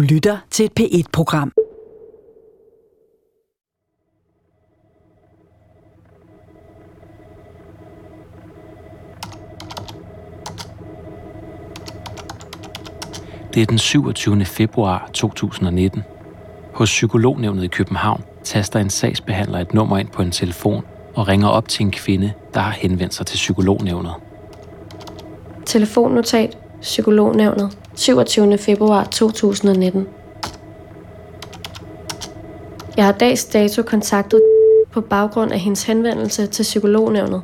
Du lytter til et P1-program. Det er den 27. februar 2019. Hos Psykolognævnet i København taster en sagsbehandler et nummer ind på en telefon og ringer op til en kvinde, der har henvendt sig til Psykolognævnet. Telefonnotat Psykolognævnet 27. februar 2019 Jeg har dags dato kontaktet på baggrund af hendes henvendelse til Psykolognævnet.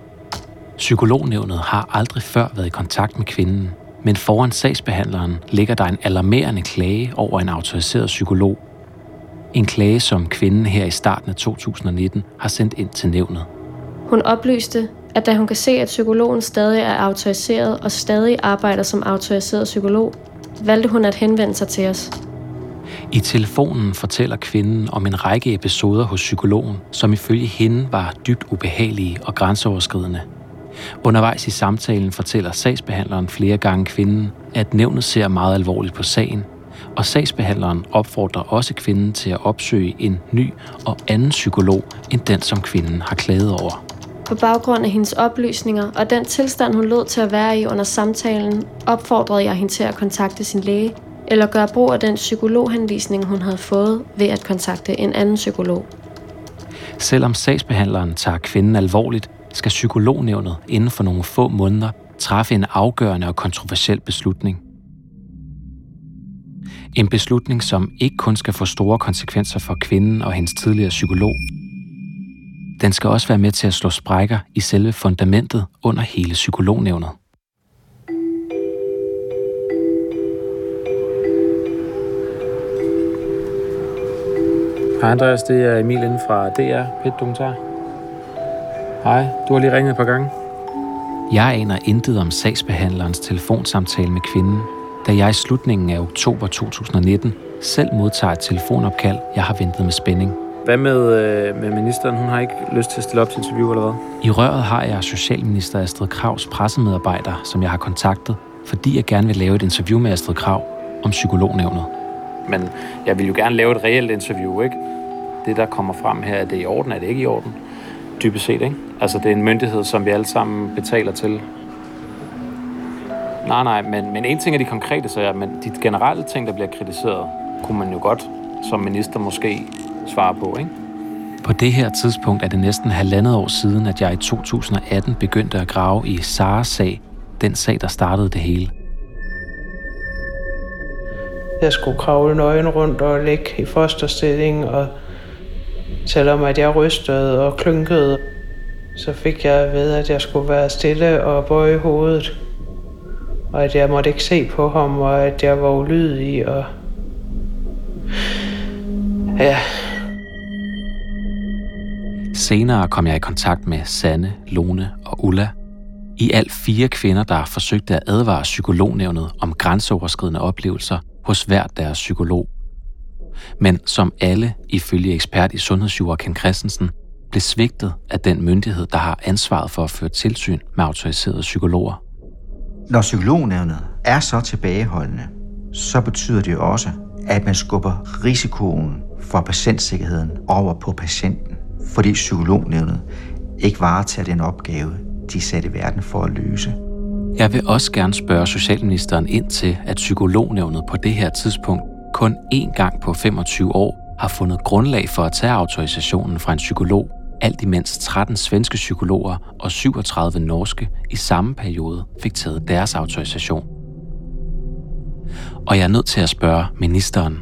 Psykolognævnet har aldrig før været i kontakt med kvinden, men foran sagsbehandleren ligger der en alarmerende klage over en autoriseret psykolog. En klage, som kvinden her i starten af 2019 har sendt ind til nævnet. Hun oplyste, at da hun kan se, at psykologen stadig er autoriseret og stadig arbejder som autoriseret psykolog, valgte hun at henvende sig til os. I telefonen fortæller kvinden om en række episoder hos psykologen, som ifølge hende var dybt ubehagelige og grænseoverskridende. Undervejs i samtalen fortæller sagsbehandleren flere gange kvinden, at nævnet ser meget alvorligt på sagen, og sagsbehandleren opfordrer også kvinden til at opsøge en ny og anden psykolog end den, som kvinden har klaget over. På baggrund af hendes oplysninger og den tilstand, hun lød til at være i under samtalen, opfordrede jeg hende til at kontakte sin læge eller gøre brug af den psykologhenvisning, hun havde fået ved at kontakte en anden psykolog. Selvom sagsbehandleren tager kvinden alvorligt, skal psykolognævnet inden for nogle få måneder træffe en afgørende og kontroversiel beslutning. En beslutning, som ikke kun skal få store konsekvenser for kvinden og hendes tidligere psykolog. Den skal også være med til at slå sprækker i selve fundamentet under hele psykolognævnet. Hej Andreas, det er Emil inden fra DR Pet Dokumentar. Hej, du har lige ringet et par gange. Jeg aner intet om sagsbehandlerens telefonsamtale med kvinden, da jeg i slutningen af oktober 2019 selv modtager et telefonopkald, jeg har ventet med spænding. Hvad med, øh, med ministeren? Hun har ikke lyst til at stille op til interview, eller hvad? I røret har jeg Socialminister Astrid Kravs pressemedarbejder, som jeg har kontaktet, fordi jeg gerne vil lave et interview med Astrid Krav om psykolognævnet. Men jeg vil jo gerne lave et reelt interview, ikke? Det, der kommer frem her, er det i orden, er det ikke i orden? Dybest set, ikke? Altså, det er en myndighed, som vi alle sammen betaler til. Nej, nej, men, men en ting er de konkrete sager, men de generelle ting, der bliver kritiseret, kunne man jo godt som minister måske svare på, ikke? På det her tidspunkt er det næsten halvandet år siden, at jeg i 2018 begyndte at grave i Saras sag, den sag, der startede det hele. Jeg skulle kravle nøgen rundt og ligge i fosterstilling, og selvom at jeg rystede og klynkede, så fik jeg at vide, at jeg skulle være stille og bøje hovedet. Og at jeg måtte ikke se på ham, og at jeg var ulydig, og... Ja, Senere kom jeg i kontakt med Sanne, Lone og Ulla. I alt fire kvinder, der forsøgte at advare psykolognævnet om grænseoverskridende oplevelser hos hver deres psykolog. Men som alle, ifølge ekspert i sundhedsjura Ken Christensen, blev svigtet af den myndighed, der har ansvaret for at føre tilsyn med autoriserede psykologer. Når psykolognævnet er så tilbageholdende, så betyder det jo også, at man skubber risikoen for patientsikkerheden over på patienten, fordi psykolognævnet ikke varetager den opgave, de er sat i verden for at løse. Jeg vil også gerne spørge Socialministeren ind til, at psykolognævnet på det her tidspunkt kun én gang på 25 år har fundet grundlag for at tage autorisationen fra en psykolog, alt imens 13 svenske psykologer og 37 norske i samme periode fik taget deres autorisation. Og jeg er nødt til at spørge ministeren,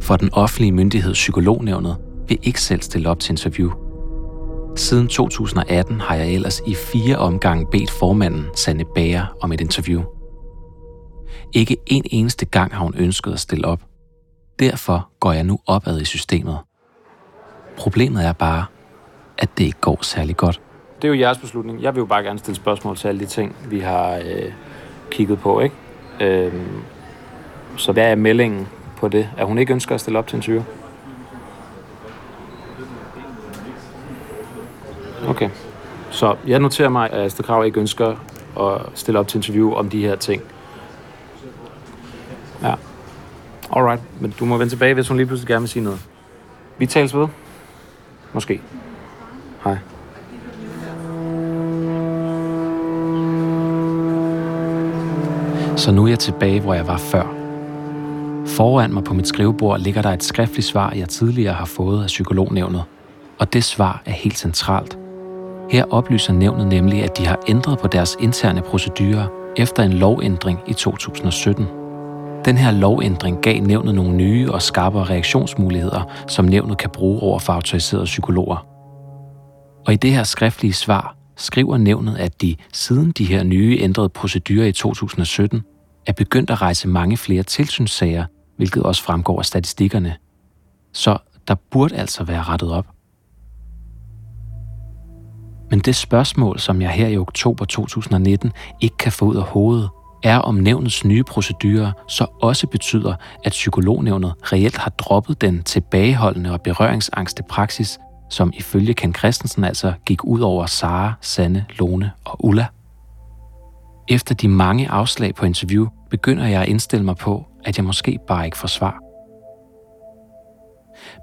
for den offentlige myndighed Psykolognævnet vil ikke selv stille op til interview. Siden 2018 har jeg ellers i fire omgange bedt formanden Sanne Bager om et interview. Ikke en eneste gang har hun ønsket at stille op. Derfor går jeg nu opad i systemet. Problemet er bare, at det ikke går særlig godt. Det er jo jeres beslutning. Jeg vil jo bare gerne stille spørgsmål til alle de ting, vi har øh, kigget på, ikke? Øh, så hvad er meldingen på det? At hun ikke ønsker at stille op til interview? Okay. Så jeg noterer mig, at Astrid Krav ikke ønsker at stille op til interview om de her ting. Ja. Alright, men du må vende tilbage, hvis hun lige pludselig gerne vil sige noget. Vi tales ved. Måske. Hej. Så nu er jeg tilbage, hvor jeg var før. Foran mig på mit skrivebord ligger der et skriftligt svar, jeg tidligere har fået af psykolognævnet. Og det svar er helt centralt. Her oplyser nævnet nemlig, at de har ændret på deres interne procedurer efter en lovændring i 2017. Den her lovændring gav nævnet nogle nye og skarpere reaktionsmuligheder, som nævnet kan bruge over for autoriserede psykologer. Og i det her skriftlige svar skriver nævnet, at de siden de her nye ændrede procedurer i 2017 er begyndt at rejse mange flere tilsynssager, hvilket også fremgår af statistikkerne. Så der burde altså være rettet op. Men det spørgsmål, som jeg her i oktober 2019 ikke kan få ud af hovedet, er om nævnets nye procedurer så også betyder, at psykolognævnet reelt har droppet den tilbageholdende og berøringsangste praksis, som ifølge Ken Christensen altså gik ud over Sara, Sanne, Lone og Ulla. Efter de mange afslag på interview, begynder jeg at indstille mig på, at jeg måske bare ikke får svar.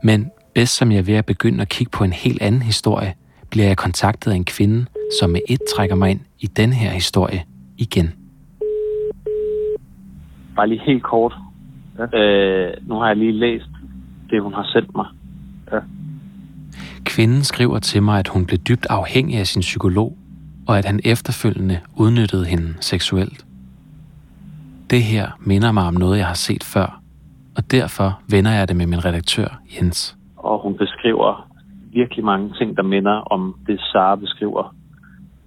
Men bedst som jeg er ved at begynde at kigge på en helt anden historie, bliver jeg kontaktet af en kvinde, som med et trækker mig ind i den her historie igen. Bare lige helt kort. Ja. Øh, nu har jeg lige læst det, hun har sendt mig. Ja. Kvinden skriver til mig, at hun blev dybt afhængig af sin psykolog, og at han efterfølgende udnyttede hende seksuelt. Det her minder mig om noget, jeg har set før, og derfor vender jeg det med min redaktør, Jens. Og hun beskriver virkelig mange ting, der minder om det, Sara beskriver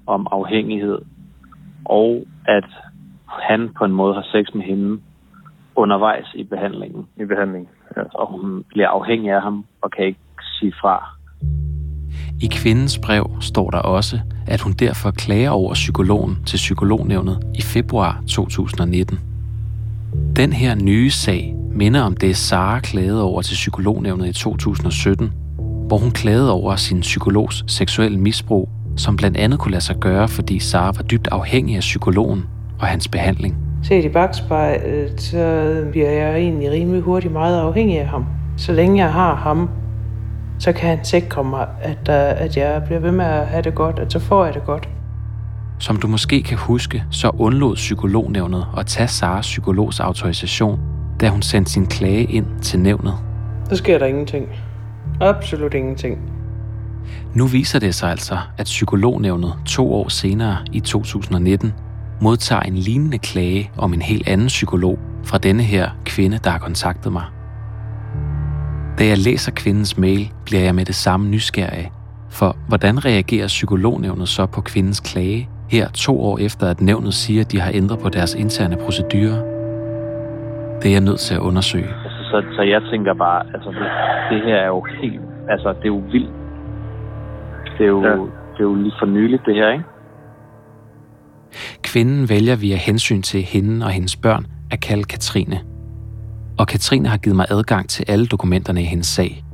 om afhængighed, og at han på en måde har sex med hende undervejs i behandlingen. I behandling, ja. Og hun bliver afhængig af ham og kan ikke sige fra. I kvindens brev står der også, at hun derfor klager over psykologen til psykolognævnet i februar 2019. Den her nye sag minder om det, Sara klagede over til psykolognævnet i 2017, hvor hun klagede over sin psykologs seksuelle misbrug, som blandt andet kunne lade sig gøre, fordi Sara var dybt afhængig af psykologen og hans behandling. Set i bagspejlet, så bliver jeg egentlig rimelig hurtigt meget afhængig af ham. Så længe jeg har ham, så kan han sikre mig, at, at jeg bliver ved med at have det godt, at så får jeg det godt. Som du måske kan huske, så undlod psykolognævnet at tage Saras psykologs autorisation, da hun sendte sin klage ind til nævnet. Så sker der ingenting. Absolut ingenting. Nu viser det sig altså, at psykolognævnet to år senere i 2019 modtager en lignende klage om en helt anden psykolog fra denne her kvinde, der har kontaktet mig. Da jeg læser kvindens mail, bliver jeg med det samme nysgerrig. For hvordan reagerer psykolognævnet så på kvindens klage, her to år efter at nævnet siger, at de har ændret på deres interne procedurer? Det er jeg nødt til at undersøge. Så, så jeg tænker bare, altså det, det her er jo helt, altså det er jo vildt. Det er jo, ja. det er jo lige for nyligt det her, ikke? Kvinden vælger via hensyn til hende og hendes børn at kalde Katrine. Og Katrine har givet mig adgang til alle dokumenterne i hendes sag.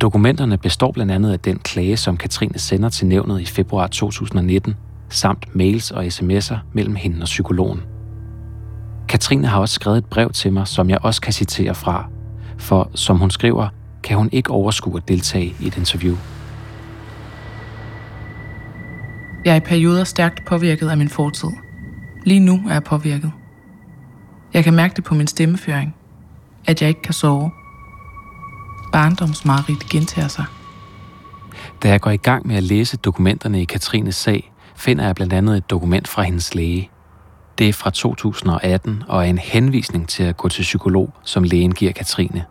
Dokumenterne består blandt andet af den klage, som Katrine sender til nævnet i februar 2019, samt mails og sms'er mellem hende og psykologen. Katrine har også skrevet et brev til mig, som jeg også kan citere fra, for som hun skriver, kan hun ikke overskue at deltage i et interview. Jeg er i perioder stærkt påvirket af min fortid. Lige nu er jeg påvirket. Jeg kan mærke det på min stemmeføring, at jeg ikke kan sove. Barndomsmarit gentager sig. Da jeg går i gang med at læse dokumenterne i Katrines sag, finder jeg blandt andet et dokument fra hendes læge. Det er fra 2018 og er en henvisning til at gå til psykolog, som lægen giver Katrine.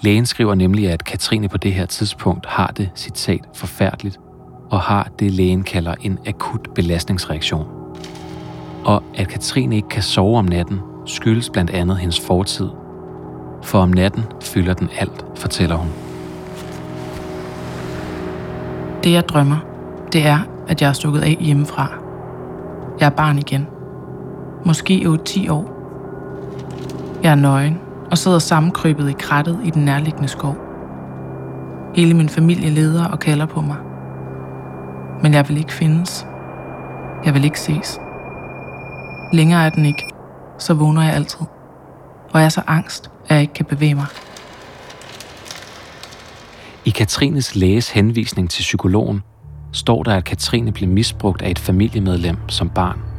Lægen skriver nemlig, at Katrine på det her tidspunkt har det, citat, forfærdeligt, og har det lægen kalder en akut belastningsreaktion. Og at Katrine ikke kan sove om natten, skyldes blandt andet hendes fortid. For om natten fylder den alt, fortæller hun. Det jeg drømmer, det er, at jeg er stukket af hjemmefra. Jeg er barn igen. Måske 8-10 år. Jeg er nøgen og sidder sammenkrybet i krattet i den nærliggende skov. Hele min familie leder og kalder på mig – men jeg vil ikke findes. Jeg vil ikke ses. Længere er den ikke, så vågner jeg altid. Og jeg er så angst, at jeg ikke kan bevæge mig. I Katrines læges henvisning til psykologen står der, at Katrine blev misbrugt af et familiemedlem som barn.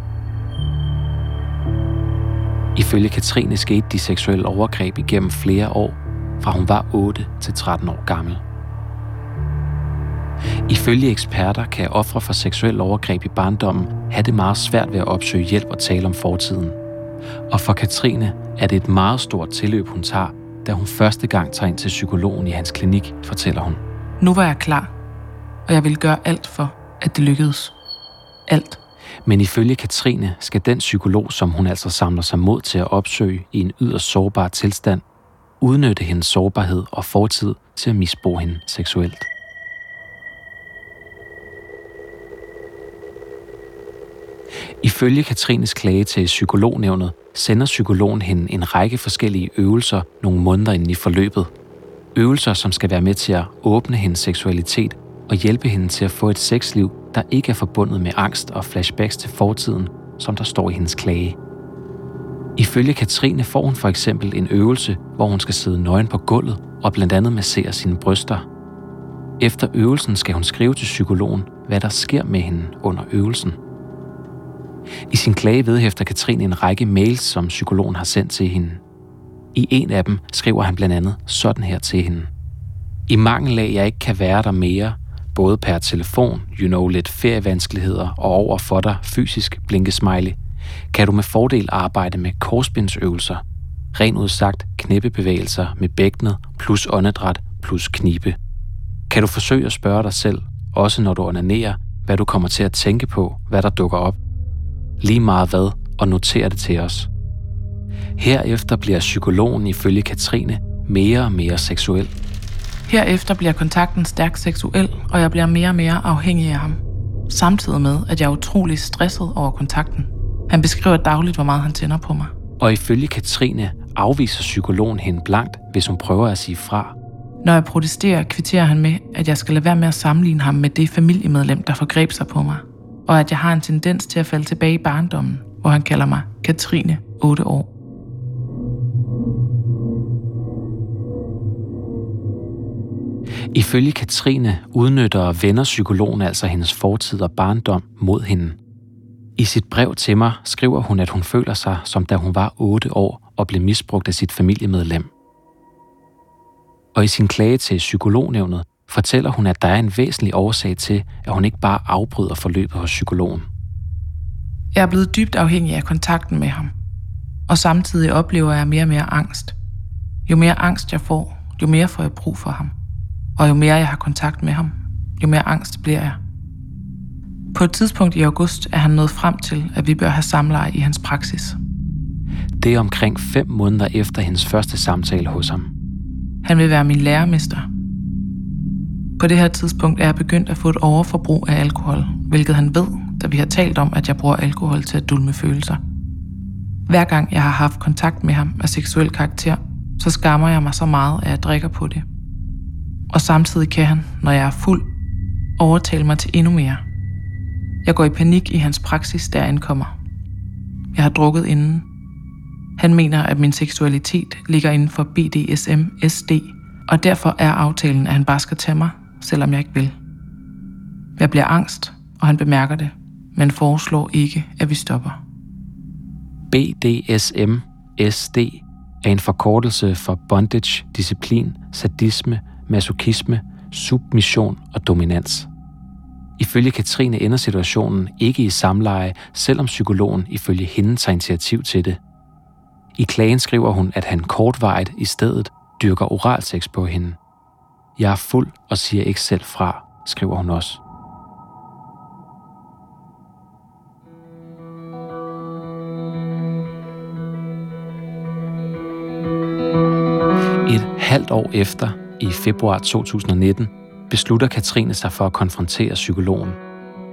Ifølge Katrine skete de seksuelle overgreb igennem flere år, fra hun var 8 til 13 år gammel. Ifølge eksperter kan ofre for seksuel overgreb i barndommen have det meget svært ved at opsøge hjælp og tale om fortiden. Og for Katrine er det et meget stort tilløb, hun tager, da hun første gang tager ind til psykologen i hans klinik, fortæller hun. Nu var jeg klar, og jeg ville gøre alt for, at det lykkedes. Alt. Men ifølge Katrine skal den psykolog, som hun altså samler sig mod til at opsøge i en yderst sårbar tilstand, udnytte hendes sårbarhed og fortid til at misbruge hende seksuelt. Ifølge Katrines klage til psykolognævnet sender psykologen hende en række forskellige øvelser nogle måneder inden i forløbet. Øvelser, som skal være med til at åbne hendes seksualitet og hjælpe hende til at få et sexliv, der ikke er forbundet med angst og flashbacks til fortiden, som der står i hendes klage. Ifølge Katrine får hun for eksempel en øvelse, hvor hun skal sidde nøgen på gulvet og blandt andet massere sine bryster. Efter øvelsen skal hun skrive til psykologen, hvad der sker med hende under øvelsen. I sin klage vedhæfter Katrine en række mails, som psykologen har sendt til hende. I en af dem skriver han blandt andet sådan her til hende. I mangel af, jeg ikke kan være der mere, både per telefon, you know, lidt ferievanskeligheder og over for dig fysisk blinkesmiley, kan du med fordel arbejde med korsbindsøvelser. rent udsagt knæppebevægelser med bækkenet plus åndedræt plus knibe. Kan du forsøge at spørge dig selv, også når du onanerer, hvad du kommer til at tænke på, hvad der dukker op. Lige meget hvad, og notere det til os. Herefter bliver psykologen ifølge Katrine mere og mere seksuel. Herefter bliver kontakten stærkt seksuel, og jeg bliver mere og mere afhængig af ham. Samtidig med, at jeg er utrolig stresset over kontakten. Han beskriver dagligt, hvor meget han tænder på mig. Og ifølge Katrine afviser psykologen hende blankt, hvis hun prøver at sige fra. Når jeg protesterer, kvitterer han med, at jeg skal lade være med at sammenligne ham med det familiemedlem, der forgreb sig på mig. Og at jeg har en tendens til at falde tilbage i barndommen, hvor han kalder mig Katrine, 8 år. Ifølge Katrine udnytter og vender psykologen altså hendes fortid og barndom mod hende. I sit brev til mig skriver hun, at hun føler sig, som da hun var 8 år og blev misbrugt af sit familiemedlem. Og i sin klage til psykolognævnet fortæller hun, at der er en væsentlig årsag til, at hun ikke bare afbryder forløbet hos psykologen. Jeg er blevet dybt afhængig af kontakten med ham. Og samtidig oplever jeg mere og mere angst. Jo mere angst jeg får, jo mere får jeg brug for ham. Og jo mere jeg har kontakt med ham, jo mere angst bliver jeg. På et tidspunkt i august er han nået frem til, at vi bør have samleje i hans praksis. Det er omkring fem måneder efter hendes første samtale hos ham. Han vil være min lærermester. På det her tidspunkt er jeg begyndt at få et overforbrug af alkohol, hvilket han ved, da vi har talt om, at jeg bruger alkohol til at dulme følelser. Hver gang jeg har haft kontakt med ham af seksuel karakter, så skammer jeg mig så meget, at jeg drikker på det. Og samtidig kan han, når jeg er fuld, overtale mig til endnu mere. Jeg går i panik i hans praksis, der ankommer. Jeg har drukket inden. Han mener, at min seksualitet ligger inden for BDSM-SD, og derfor er aftalen, at han bare skal tage mig, selvom jeg ikke vil. Jeg bliver angst, og han bemærker det, men foreslår ikke, at vi stopper. BDSM-SD er en forkortelse for bondage, disciplin, sadisme, masochisme, submission og dominans. Ifølge Katrine ender situationen ikke i samleje, selvom psykologen ifølge hende tager initiativ til det. I klagen skriver hun, at han kortvarigt i stedet dyrker oralsex på hende. Jeg er fuld og siger ikke selv fra, skriver hun også. Et halvt år efter, i februar 2019, beslutter Katrine sig for at konfrontere psykologen.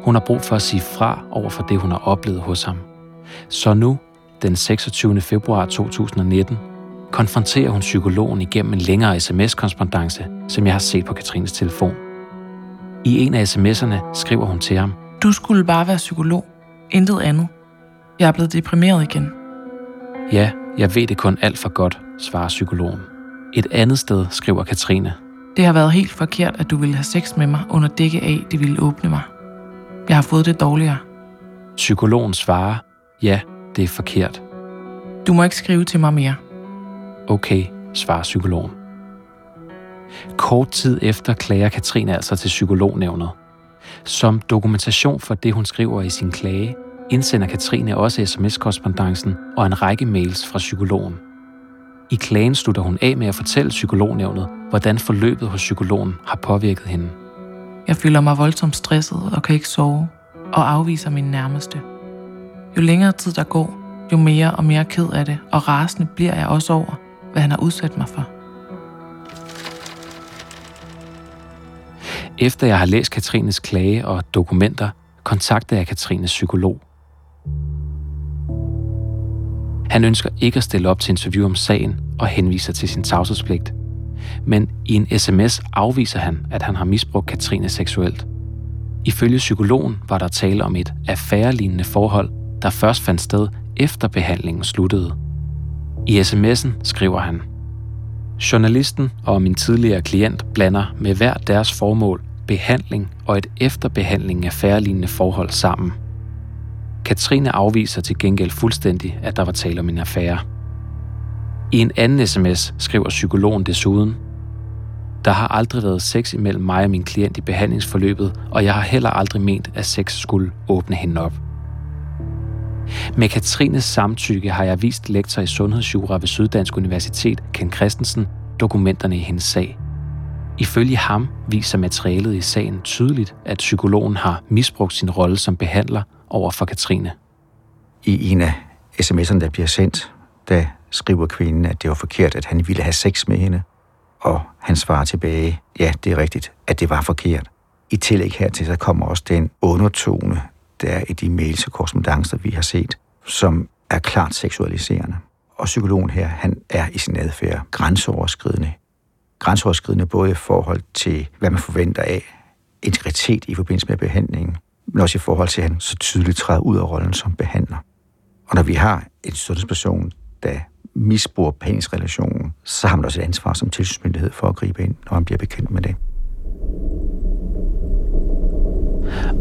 Hun har brug for at sige fra over for det, hun har oplevet hos ham. Så nu, den 26. februar 2019, konfronterer hun psykologen igennem en længere sms-korrespondence, som jeg har set på Katrines telefon. I en af sms'erne skriver hun til ham, Du skulle bare være psykolog. Intet andet. Jeg er blevet deprimeret igen. Ja, Jeg ved det kun alt for godt, svarer psykologen. Et andet sted skriver Katrine. Det har været helt forkert, at du ville have sex med mig under dække af, det ville åbne mig. Jeg har fået det dårligere. Psykologen svarer, ja, det er forkert. Du må ikke skrive til mig mere. Okay, svarer psykologen. Kort tid efter klager Katrine altså til psykolognævnet. Som dokumentation for det, hun skriver i sin klage, indsender Katrine også sms-korrespondancen og en række mails fra psykologen. I klagen slutter hun af med at fortælle psykolognævnet, hvordan forløbet hos psykologen har påvirket hende. Jeg føler mig voldsomt stresset og kan ikke sove, og afviser min nærmeste. Jo længere tid der går, jo mere og mere ked af det, og rasende bliver jeg også over, hvad han har udsat mig for. Efter jeg har læst Katrines klage og dokumenter, kontakter jeg Katrines psykolog. Han ønsker ikke at stille op til interview om sagen og henviser til sin tavshedspligt. Men i en sms afviser han, at han har misbrugt Katrine seksuelt. Ifølge psykologen var der tale om et affærelignende forhold, der først fandt sted efter behandlingen sluttede. I sms'en skriver han, Journalisten og min tidligere klient blander med hver deres formål behandling og et efterbehandling af færrelignende forhold sammen. Katrine afviser til gengæld fuldstændig, at der var tale om en affære. I en anden sms skriver psykologen desuden, der har aldrig været sex imellem mig og min klient i behandlingsforløbet, og jeg har heller aldrig ment, at sex skulle åbne hende op. Med Katrines samtykke har jeg vist lektor i sundhedsjura ved Syddansk Universitet, Ken Christensen, dokumenterne i hendes sag. Ifølge ham viser materialet i sagen tydeligt, at psykologen har misbrugt sin rolle som behandler over for Katrine. I en af sms'erne, der bliver sendt, der skriver kvinden, at det var forkert, at han ville have sex med hende. Og han svarer tilbage, ja, det er rigtigt, at det var forkert. I tillæg hertil, så kommer også den undertone, der er i de mails og korrespondencer, vi har set, som er klart seksualiserende. Og psykologen her, han er i sin adfærd grænseoverskridende. Grænseoverskridende både i forhold til, hvad man forventer af integritet i forbindelse med behandlingen, men også i forhold til, at han så tydeligt træder ud af rollen som behandler. Og når vi har en sundhedsperson, der misbruger behandlingsrelationen, så har man også et ansvar som tilsynsmyndighed for at gribe ind, når man bliver bekendt med det.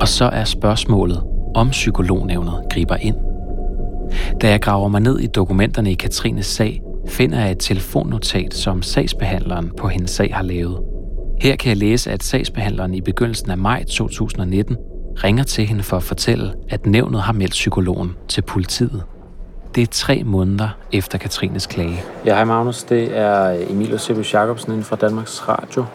Og så er spørgsmålet, om psykolognævnet griber ind. Da jeg graver mig ned i dokumenterne i Katrines sag, finder jeg et telefonnotat, som sagsbehandleren på hendes sag har lavet. Her kan jeg læse, at sagsbehandleren i begyndelsen af maj 2019 ringer til hende for at fortælle, at nævnet har meldt psykologen til politiet. Det er tre måneder efter Katrines klage. Ja, hej Magnus. Det er Emil Osebus Jacobsen inden fra Danmarks Radio.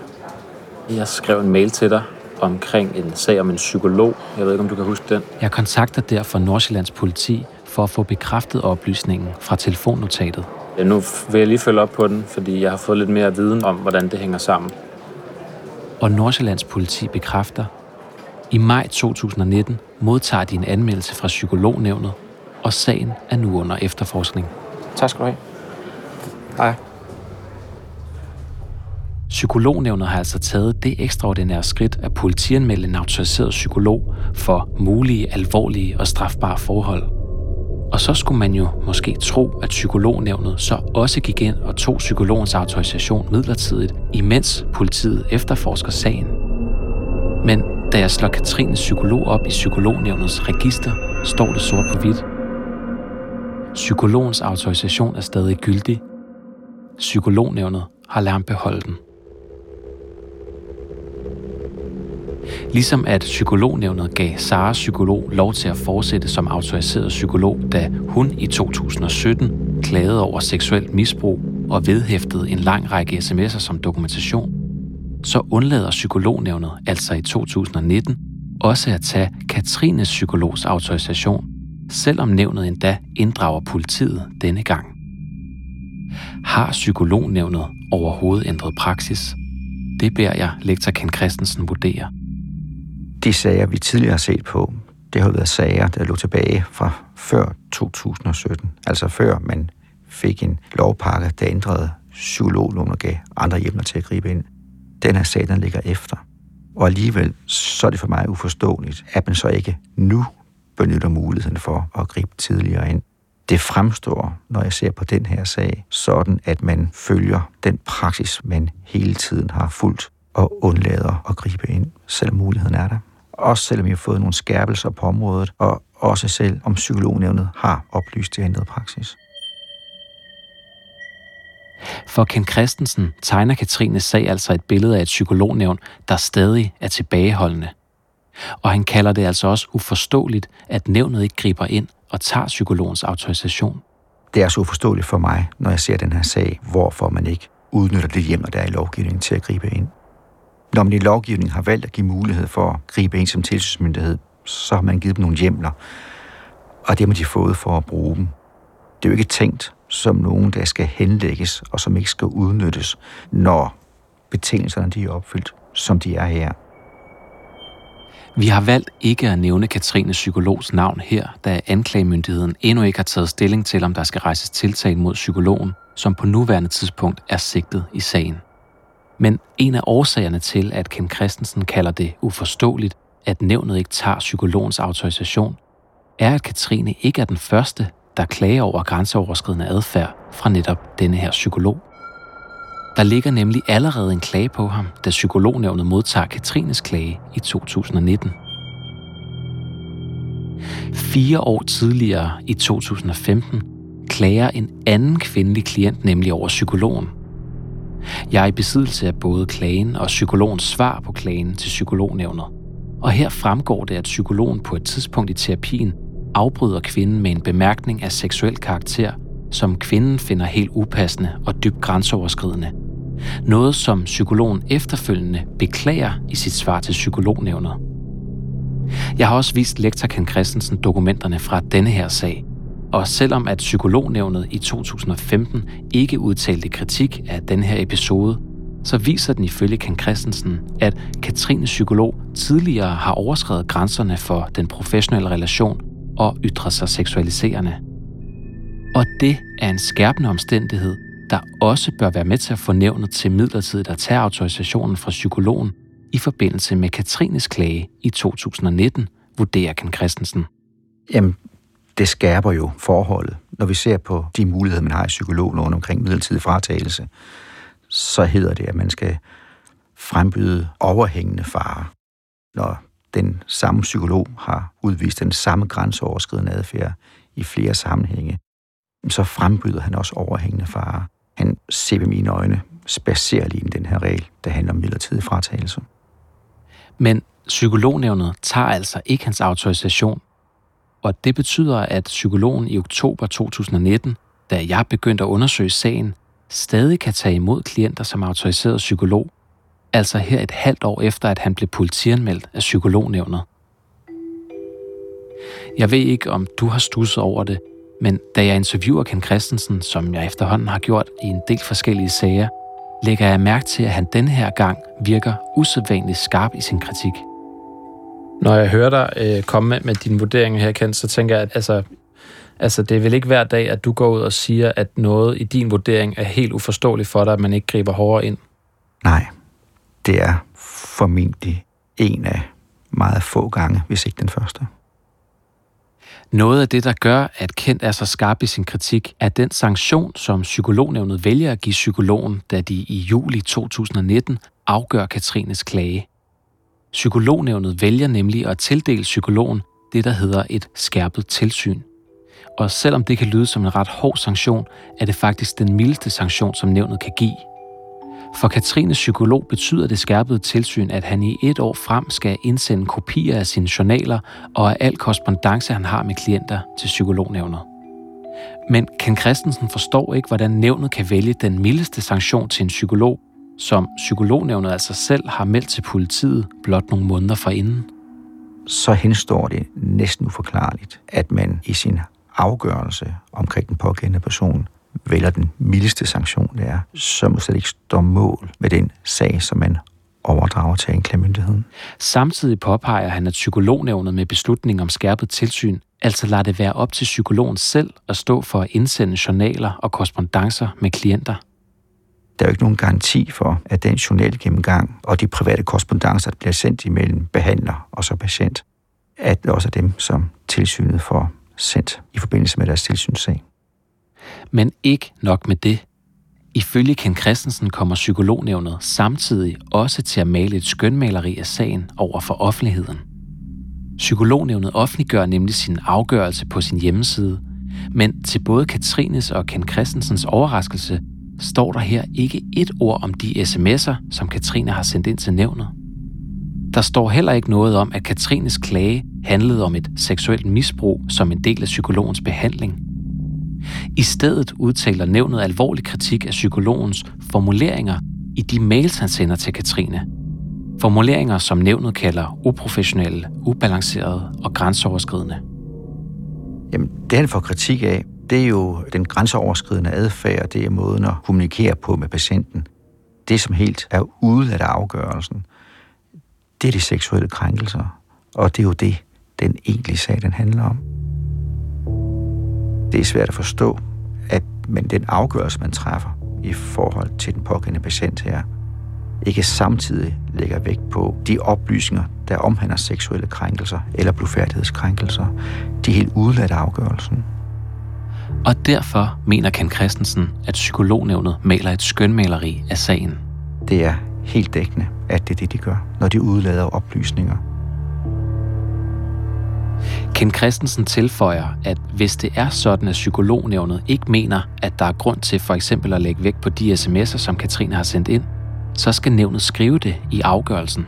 Jeg skrev en mail til dig omkring en sag om en psykolog. Jeg ved ikke, om du kan huske den. Jeg kontakter derfor Nordsjællands politi for at få bekræftet oplysningen fra telefonnotatet. Ja, nu vil jeg lige følge op på den, fordi jeg har fået lidt mere viden om, hvordan det hænger sammen. Og Nordsjællands politi bekræfter, i maj 2019 modtager de en anmeldelse fra psykolognævnet, og sagen er nu under efterforskning. Tak skal du have. Hej. Psykolognævnet har altså taget det ekstraordinære skridt at politianmelde en autoriseret psykolog for mulige, alvorlige og strafbare forhold. Og så skulle man jo måske tro, at psykolognævnet så også gik ind og tog psykologens autorisation midlertidigt, imens politiet efterforsker sagen. Men da jeg slår Katrines psykolog op i psykolognævnets register, står det sort på hvidt. Psykologens autorisation er stadig gyldig. Psykolognævnet har lært beholde den. Ligesom at psykolognævnet gav Sara psykolog lov til at fortsætte som autoriseret psykolog, da hun i 2017 klagede over seksuelt misbrug og vedhæftede en lang række sms'er som dokumentation, så undlader psykolognævnet altså i 2019 også at tage Katrines psykologs autorisation, selvom nævnet endda inddrager politiet denne gang. Har psykolognævnet overhovedet ændret praksis? Det beder jeg lektor Ken Christensen vurdere. De sager, vi tidligere har set på, det har været sager, der lå tilbage fra før 2017. Altså før man fik en lovpakke, der ændrede psykologloven og gav andre hjemler til at gribe ind. Den her sag, den ligger efter. Og alligevel, så er det for mig uforståeligt, at man så ikke nu benytter muligheden for at gribe tidligere ind. Det fremstår, når jeg ser på den her sag, sådan at man følger den praksis, man hele tiden har fulgt og undlader at gribe ind, selvom muligheden er der. Også selvom vi har fået nogle skærpelser på området, og også selv om psykolognævnet har oplyst det ændrede praksis. For Ken Christensen tegner Katrines sag altså et billede af et psykolognævn, der stadig er tilbageholdende. Og han kalder det altså også uforståeligt, at nævnet ikke griber ind og tager psykologens autorisation. Det er så uforståeligt for mig, når jeg ser den her sag, hvorfor man ikke udnytter det hjem, der er i lovgivningen til at gribe ind. Når man i lovgivningen har valgt at give mulighed for at gribe ind som tilsynsmyndighed, så har man givet dem nogle hjemler, og det har de fået for at bruge dem. Det er jo ikke tænkt som nogen, der skal henlægges og som ikke skal udnyttes, når betingelserne de er opfyldt, som de er her. Vi har valgt ikke at nævne Katrine Psykologs navn her, da anklagemyndigheden endnu ikke har taget stilling til, om der skal rejses tiltag mod psykologen, som på nuværende tidspunkt er sigtet i sagen. Men en af årsagerne til, at Ken Christensen kalder det uforståeligt, at nævnet ikke tager psykologens autorisation, er, at Katrine ikke er den første, der klager over grænseoverskridende adfærd fra netop denne her psykolog. Der ligger nemlig allerede en klage på ham, da psykolognævnet modtager Katrines klage i 2019. Fire år tidligere, i 2015, klager en anden kvindelig klient nemlig over psykologen. Jeg er i besiddelse af både klagen og psykologens svar på klagen til psykolognævnet. Og her fremgår det, at psykologen på et tidspunkt i terapien afbryder kvinden med en bemærkning af seksuel karakter, som kvinden finder helt upassende og dybt grænseoverskridende. Noget, som psykologen efterfølgende beklager i sit svar til psykolognævnet. Jeg har også vist lektor Ken Christensen dokumenterne fra denne her sag, og selvom at psykolognævnet i 2015 ikke udtalte kritik af den her episode, så viser den ifølge Ken Christensen, at Katrines psykolog tidligere har overskrevet grænserne for den professionelle relation og ytre sig seksualiserende. Og det er en skærpende omstændighed, der også bør være med til at få nævnet til midlertidigt at tage autorisationen fra psykologen i forbindelse med Katrines klage i 2019, vurderer Ken Christensen. Jamen, det skærper jo forholdet. Når vi ser på de muligheder, man har i psykologloven omkring midlertidig fratagelse, så hedder det, at man skal frembyde overhængende fare. Når den samme psykolog har udvist den samme grænseoverskridende adfærd i flere sammenhænge, så frembyder han også overhængende fare. Han ser ved mine øjne spacerer lige den her regel, der handler om midlertidig fratagelse. Men psykolognævnet tager altså ikke hans autorisation, og det betyder, at psykologen i oktober 2019, da jeg begyndte at undersøge sagen, stadig kan tage imod klienter som autoriseret psykolog, altså her et halvt år efter, at han blev politianmeldt af psykolognævnet. Jeg ved ikke, om du har stusset over det, men da jeg interviewer Ken Christensen, som jeg efterhånden har gjort i en del forskellige sager, lægger jeg mærke til, at han denne her gang virker usædvanligt skarp i sin kritik. Når jeg hører dig øh, komme med, med din vurdering her, Ken, så tænker jeg, at altså, altså, det er vel ikke hver dag, at du går ud og siger, at noget i din vurdering er helt uforståeligt for dig, at man ikke griber hårdere ind. Nej, det er formentlig en af meget få gange, hvis ikke den første. Noget af det, der gør, at Kent er så skarp i sin kritik, er den sanktion, som psykolognævnet vælger at give psykologen, da de i juli 2019 afgør Katrines klage. Psykolognævnet vælger nemlig at tildele psykologen det, der hedder et skærpet tilsyn. Og selvom det kan lyde som en ret hård sanktion, er det faktisk den mildeste sanktion, som nævnet kan give. For Katrines psykolog betyder det skærpede tilsyn, at han i et år frem skal indsende kopier af sine journaler og af al korrespondence, han har med klienter til psykolognævnet. Men Ken Christensen forstår ikke, hvordan nævnet kan vælge den mildeste sanktion til en psykolog, som psykolognævnet altså selv har meldt til politiet blot nogle måneder forinden. Så henstår det næsten uforklarligt, at man i sin afgørelse omkring den pågældende person vælger den mildeste sanktion, det er, så må slet ikke stå mål med den sag, som man overdrager til anklagemyndigheden. Samtidig påpeger han, at psykolognævnet med beslutning om skærpet tilsyn altså lader det være op til psykologen selv at stå for at indsende journaler og korrespondencer med klienter. Der er jo ikke nogen garanti for, at den journalgennemgang og de private korrespondencer, der bliver sendt imellem behandler og så patient, at det også er dem, som tilsynet får sendt i forbindelse med deres tilsynssag. Men ikke nok med det. Ifølge Ken Christensen kommer psykolognævnet samtidig også til at male et skønmaleri af sagen over for offentligheden. Psykolognævnet offentliggør nemlig sin afgørelse på sin hjemmeside, men til både Katrines og Ken Christensens overraskelse står der her ikke et ord om de sms'er, som Katrine har sendt ind til nævnet. Der står heller ikke noget om, at Katrines klage handlede om et seksuelt misbrug som en del af psykologens behandling. I stedet udtaler nævnet alvorlig kritik af psykologens formuleringer i de mails, han sender til Katrine. Formuleringer, som nævnet kalder uprofessionelle, ubalancerede og grænseoverskridende. Jamen, det han får kritik af, det er jo den grænseoverskridende adfærd, det er måden at kommunikere på med patienten. Det, som helt er ude af afgørelsen, det er de seksuelle krænkelser. Og det er jo det, den egentlige sag, den handler om. Det er svært at forstå, at men den afgørelse, man træffer i forhold til den pågældende patient her, ikke samtidig lægger vægt på de oplysninger, der omhandler seksuelle krænkelser eller blufærdighedskrænkelser. De er helt udladt af afgørelsen. Og derfor mener Ken Christensen, at psykolognævnet maler et skønmaleri af sagen. Det er helt dækkende, at det er det, de gør, når de udlader oplysninger. Ken Christensen tilføjer, at hvis det er sådan, at psykolognævnet ikke mener, at der er grund til for eksempel at lægge vægt på de sms'er, som Katrine har sendt ind, så skal nævnet skrive det i afgørelsen.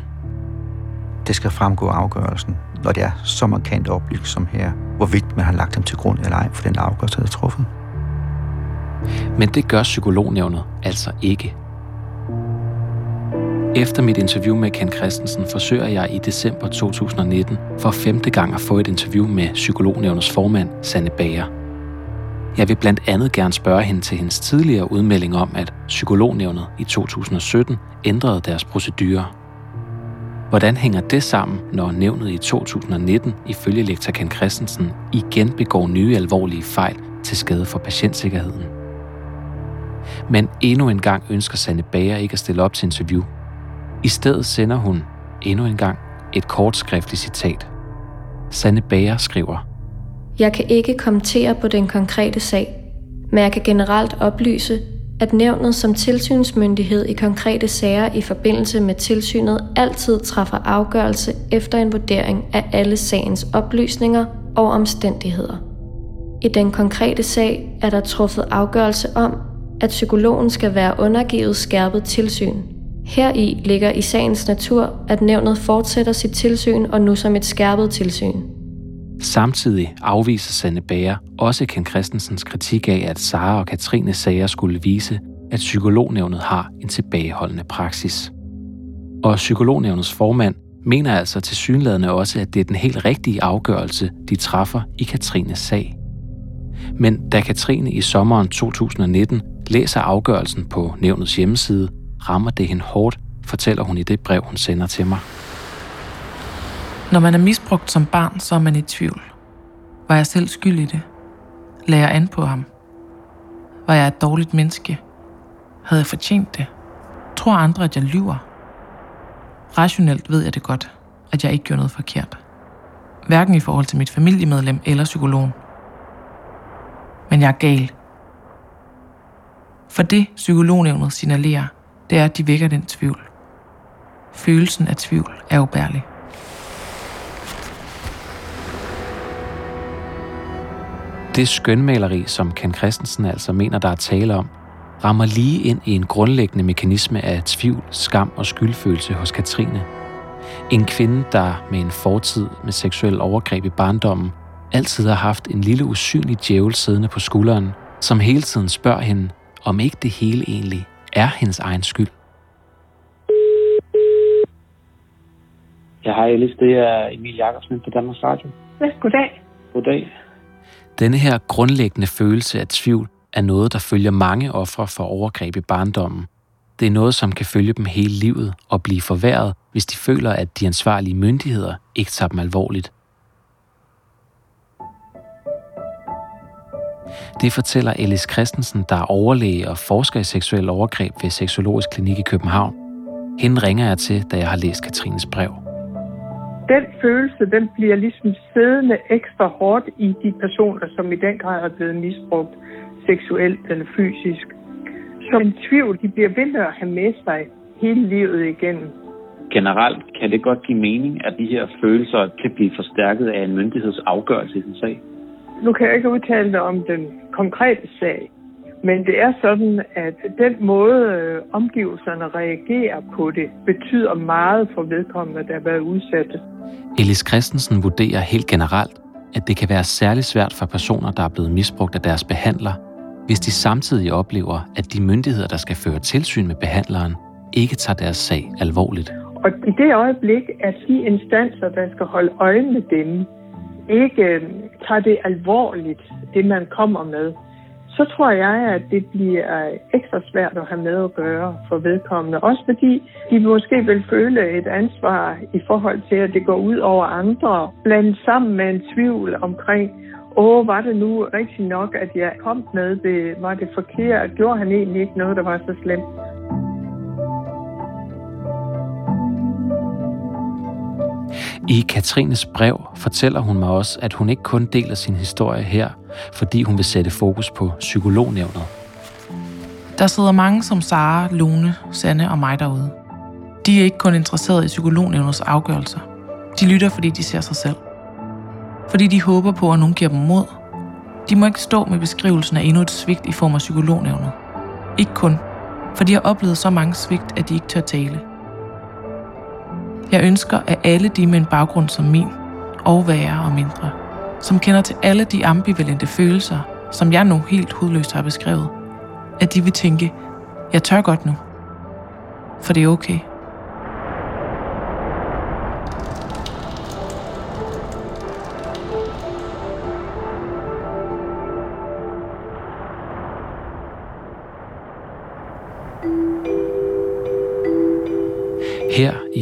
Det skal fremgå af afgørelsen, når det er så markant oplyst som her, hvorvidt man har lagt dem til grund eller ej for den afgørelse, der er truffet. Men det gør psykolognævnet altså ikke. Efter mit interview med Ken Christensen forsøger jeg i december 2019 for femte gang at få et interview med psykolognævnets formand, Sanne Bager. Jeg vil blandt andet gerne spørge hende til hendes tidligere udmelding om, at psykolognævnet i 2017 ændrede deres procedurer. Hvordan hænger det sammen, når nævnet i 2019 ifølge lektor Ken Christensen igen begår nye alvorlige fejl til skade for patientsikkerheden? Men endnu en gang ønsker Sanne Bager ikke at stille op til interview. I stedet sender hun endnu en gang et kort skriftligt citat. Sanne Bager skriver, Jeg kan ikke kommentere på den konkrete sag, men jeg kan generelt oplyse, at nævnet som tilsynsmyndighed i konkrete sager i forbindelse med tilsynet altid træffer afgørelse efter en vurdering af alle sagens oplysninger og omstændigheder. I den konkrete sag er der truffet afgørelse om, at psykologen skal være undergivet skærpet tilsyn. Heri ligger i sagens natur, at nævnet fortsætter sit tilsyn og nu som et skærpet tilsyn. Samtidig afviser Sanne Bager også Ken Christensens kritik af, at Sara og Katrines sager skulle vise, at psykolognævnet har en tilbageholdende praksis. Og psykolognævnets formand mener altså til synlædende også, at det er den helt rigtige afgørelse, de træffer i Katrines sag. Men da Katrine i sommeren 2019 læser afgørelsen på nævnets hjemmeside, rammer det hende hårdt, fortæller hun i det brev, hun sender til mig. Når man er misbrugt som barn, så er man i tvivl. Var jeg selv skyld i det? Lagde jeg an på ham? Var jeg et dårligt menneske? Havde jeg fortjent det? Tror andre, at jeg lyver? Rationelt ved jeg det godt, at jeg ikke gjorde noget forkert. Hverken i forhold til mit familiemedlem eller psykologen. Men jeg er gal. For det, psykolognævnet signalerer, det er, at de vækker den tvivl. Følelsen af tvivl er ubærlig. Det skønmaleri, som Ken Christensen altså mener, der er tale om, rammer lige ind i en grundlæggende mekanisme af tvivl, skam og skyldfølelse hos Katrine. En kvinde, der med en fortid med seksuel overgreb i barndommen, altid har haft en lille usynlig djævel siddende på skulderen, som hele tiden spørger hende, om ikke det hele egentlig er hendes egen skyld. Ja, hej Alice, det er Emil Jakobsen på Danmarks Radio. Ja, goddag. Goddag. Denne her grundlæggende følelse af tvivl er noget, der følger mange ofre for overgreb i barndommen. Det er noget, som kan følge dem hele livet og blive forværret, hvis de føler, at de ansvarlige myndigheder ikke tager dem alvorligt. Det fortæller Alice Christensen, der er overlæge og forsker i seksuel overgreb ved Seksologisk Klinik i København. Hende ringer jeg til, da jeg har læst Katrines brev. den følelse, den bliver ligesom siddende ekstra hårdt i de personer, som i den grad er blevet misbrugt seksuelt eller fysisk. Så en tvivl, de bliver ved med at have med sig hele livet igennem. Generelt kan det godt give mening, at de her følelser kan blive forstærket af en myndighedsafgørelse i sin sag. Nu kan jeg ikke udtale dig om den konkrete sag, men det er sådan, at den måde øh, omgivelserne reagerer på det, betyder meget for vedkommende, der har været udsat. Elis Christensen vurderer helt generelt, at det kan være særlig svært for personer, der er blevet misbrugt af deres behandler, hvis de samtidig oplever, at de myndigheder, der skal føre tilsyn med behandleren, ikke tager deres sag alvorligt. Og i det øjeblik, at de instanser, der skal holde øje med dem, ikke øh, tager det alvorligt, det man kommer med, så tror jeg, at det bliver øh, ekstra svært at have med at gøre for vedkommende. Også fordi de måske vil føle et ansvar i forhold til, at det går ud over andre. Blandt sammen med en tvivl omkring, åh, var det nu rigtigt nok, at jeg kom med det? Var det forkert? Gjorde han egentlig ikke noget, der var så slemt? I Katrines brev fortæller hun mig også, at hun ikke kun deler sin historie her, fordi hun vil sætte fokus på psykolognævnet. Der sidder mange som Sara, Lone, Sanne og mig derude. De er ikke kun interesserede i psykolognævnets afgørelser. De lytter, fordi de ser sig selv. Fordi de håber på, at nogen giver dem mod. De må ikke stå med beskrivelsen af endnu et svigt i form af psykolognævnet. Ikke kun, for de har oplevet så mange svigt, at de ikke tør tale. Jeg ønsker, at alle de med en baggrund som min, og værre og mindre, som kender til alle de ambivalente følelser, som jeg nu helt hudløst har beskrevet, at de vil tænke, jeg tør godt nu. For det er okay.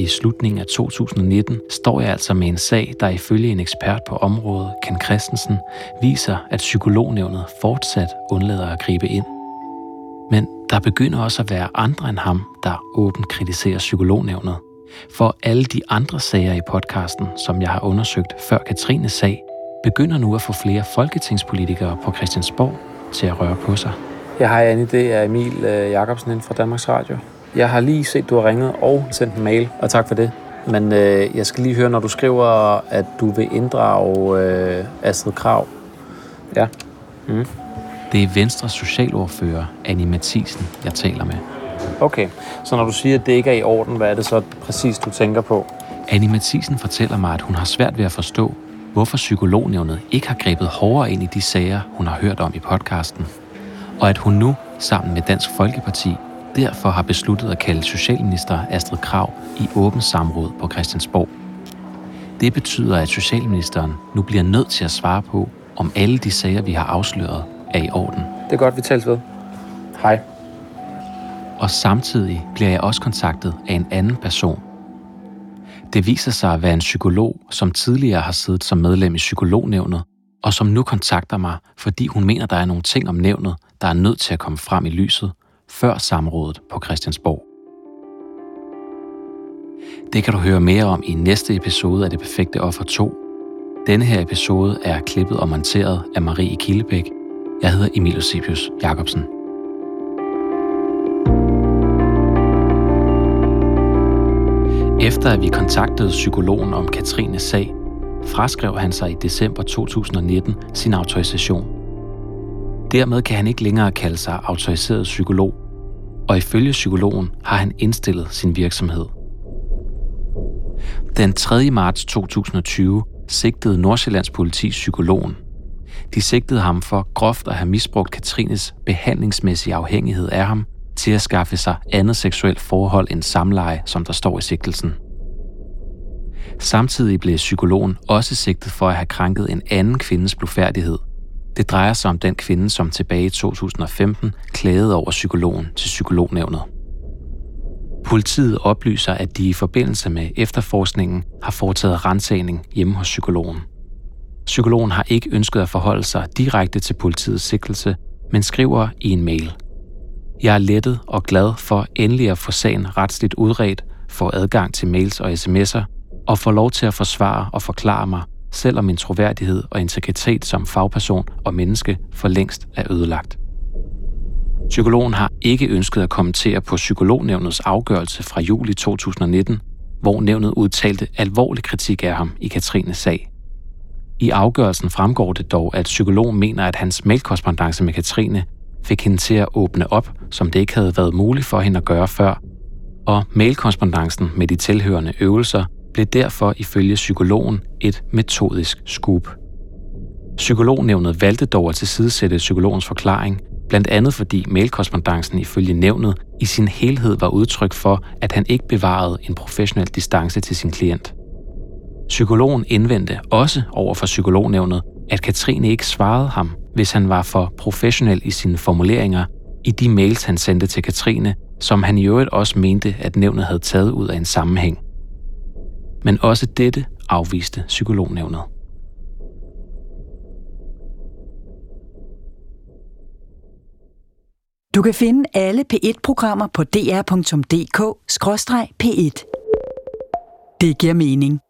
I slutningen af 2019 står jeg altså med en sag, der ifølge en ekspert på området, Ken Christensen, viser, at psykolognævnet fortsat undlader at gribe ind. Men der begynder også at være andre end ham, der åbent kritiserer psykolognævnet. For alle de andre sager i podcasten, som jeg har undersøgt før Katrines sag, begynder nu at få flere folketingspolitikere på Christiansborg til at røre på sig. Jeg har en idé er Emil øh, Jacobsen inden fra Danmarks Radio. Jeg har lige set, du har ringet og sendt en mail, og tak for det. Men øh, jeg skal lige høre, når du skriver, at du vil inddrage øh, Astrid Krav. Ja. Mm. Det er Venstres socialordfører, Annie Mathisen, jeg taler med. Okay, så når du siger, at det ikke er i orden, hvad er det så præcis, du tænker på? Annie Mathisen fortæller mig, at hun har svært ved at forstå, hvorfor psykolognævnet ikke har grebet hårdere ind i de sager, hun har hørt om i podcasten. Og at hun nu, sammen med Dansk Folkeparti, derfor har besluttet at kalde Socialminister Astrid Krav i åben samråd på Christiansborg. Det betyder, at Socialministeren nu bliver nødt til at svare på, om alle de sager, vi har afsløret, er i orden. Det er godt, vi tales ved. Hej. Og samtidig bliver jeg også kontaktet af en anden person. Det viser sig at være en psykolog, som tidligere har siddet som medlem i psykolognævnet, og som nu kontakter mig, fordi hun mener, der er nogle ting om nævnet, der er nødt til at komme frem i lyset, før samrådet på Christiansborg. Det kan du høre mere om i næste episode af Det Perfekte Offer 2. Denne her episode er klippet og monteret af Marie Kildebæk. Jeg hedder Emil Eusebius Jacobsen. Efter at vi kontaktede psykologen om Katrines sag, fraskrev han sig i december 2019 sin autorisation. Dermed kan han ikke længere kalde sig autoriseret psykolog, og ifølge psykologen har han indstillet sin virksomhed. Den 3. marts 2020 sigtede Nordsjællands politi psykologen. De sigtede ham for groft at have misbrugt Katrines behandlingsmæssige afhængighed af ham til at skaffe sig andet seksuelt forhold end samleje, som der står i sigtelsen. Samtidig blev psykologen også sigtet for at have krænket en anden kvindes blufærdighed. Det drejer sig om den kvinde, som tilbage i 2015 klagede over psykologen til psykolognævnet. Politiet oplyser, at de i forbindelse med efterforskningen har foretaget rensagning hjemme hos psykologen. Psykologen har ikke ønsket at forholde sig direkte til politiets sigtelse, men skriver i en mail. Jeg er lettet og glad for endelig at få sagen retsligt udredt, få adgang til mails og sms'er, og få lov til at forsvare og forklare mig, selvom min troværdighed og integritet som fagperson og menneske for længst er ødelagt. Psykologen har ikke ønsket at kommentere på psykolognævnets afgørelse fra juli 2019, hvor nævnet udtalte alvorlig kritik af ham i Katrines sag. I afgørelsen fremgår det dog, at psykologen mener, at hans mailkorrespondence med Katrine fik hende til at åbne op, som det ikke havde været muligt for hende at gøre før, og mailkorrespondancen med de tilhørende øvelser blev derfor ifølge psykologen et metodisk skub. Psykolognævnet valgte dog at tilsidesætte psykologens forklaring, blandt andet fordi mailkorrespondancen ifølge nævnet i sin helhed var udtryk for, at han ikke bevarede en professionel distance til sin klient. Psykologen indvendte også over for psykolognævnet, at Katrine ikke svarede ham, hvis han var for professionel i sine formuleringer i de mails, han sendte til Katrine, som han i øvrigt også mente, at nævnet havde taget ud af en sammenhæng. Men også dette afviste psykolognævnet. Du kan finde alle P1-programmer på dr.dk-p1. Det giver mening.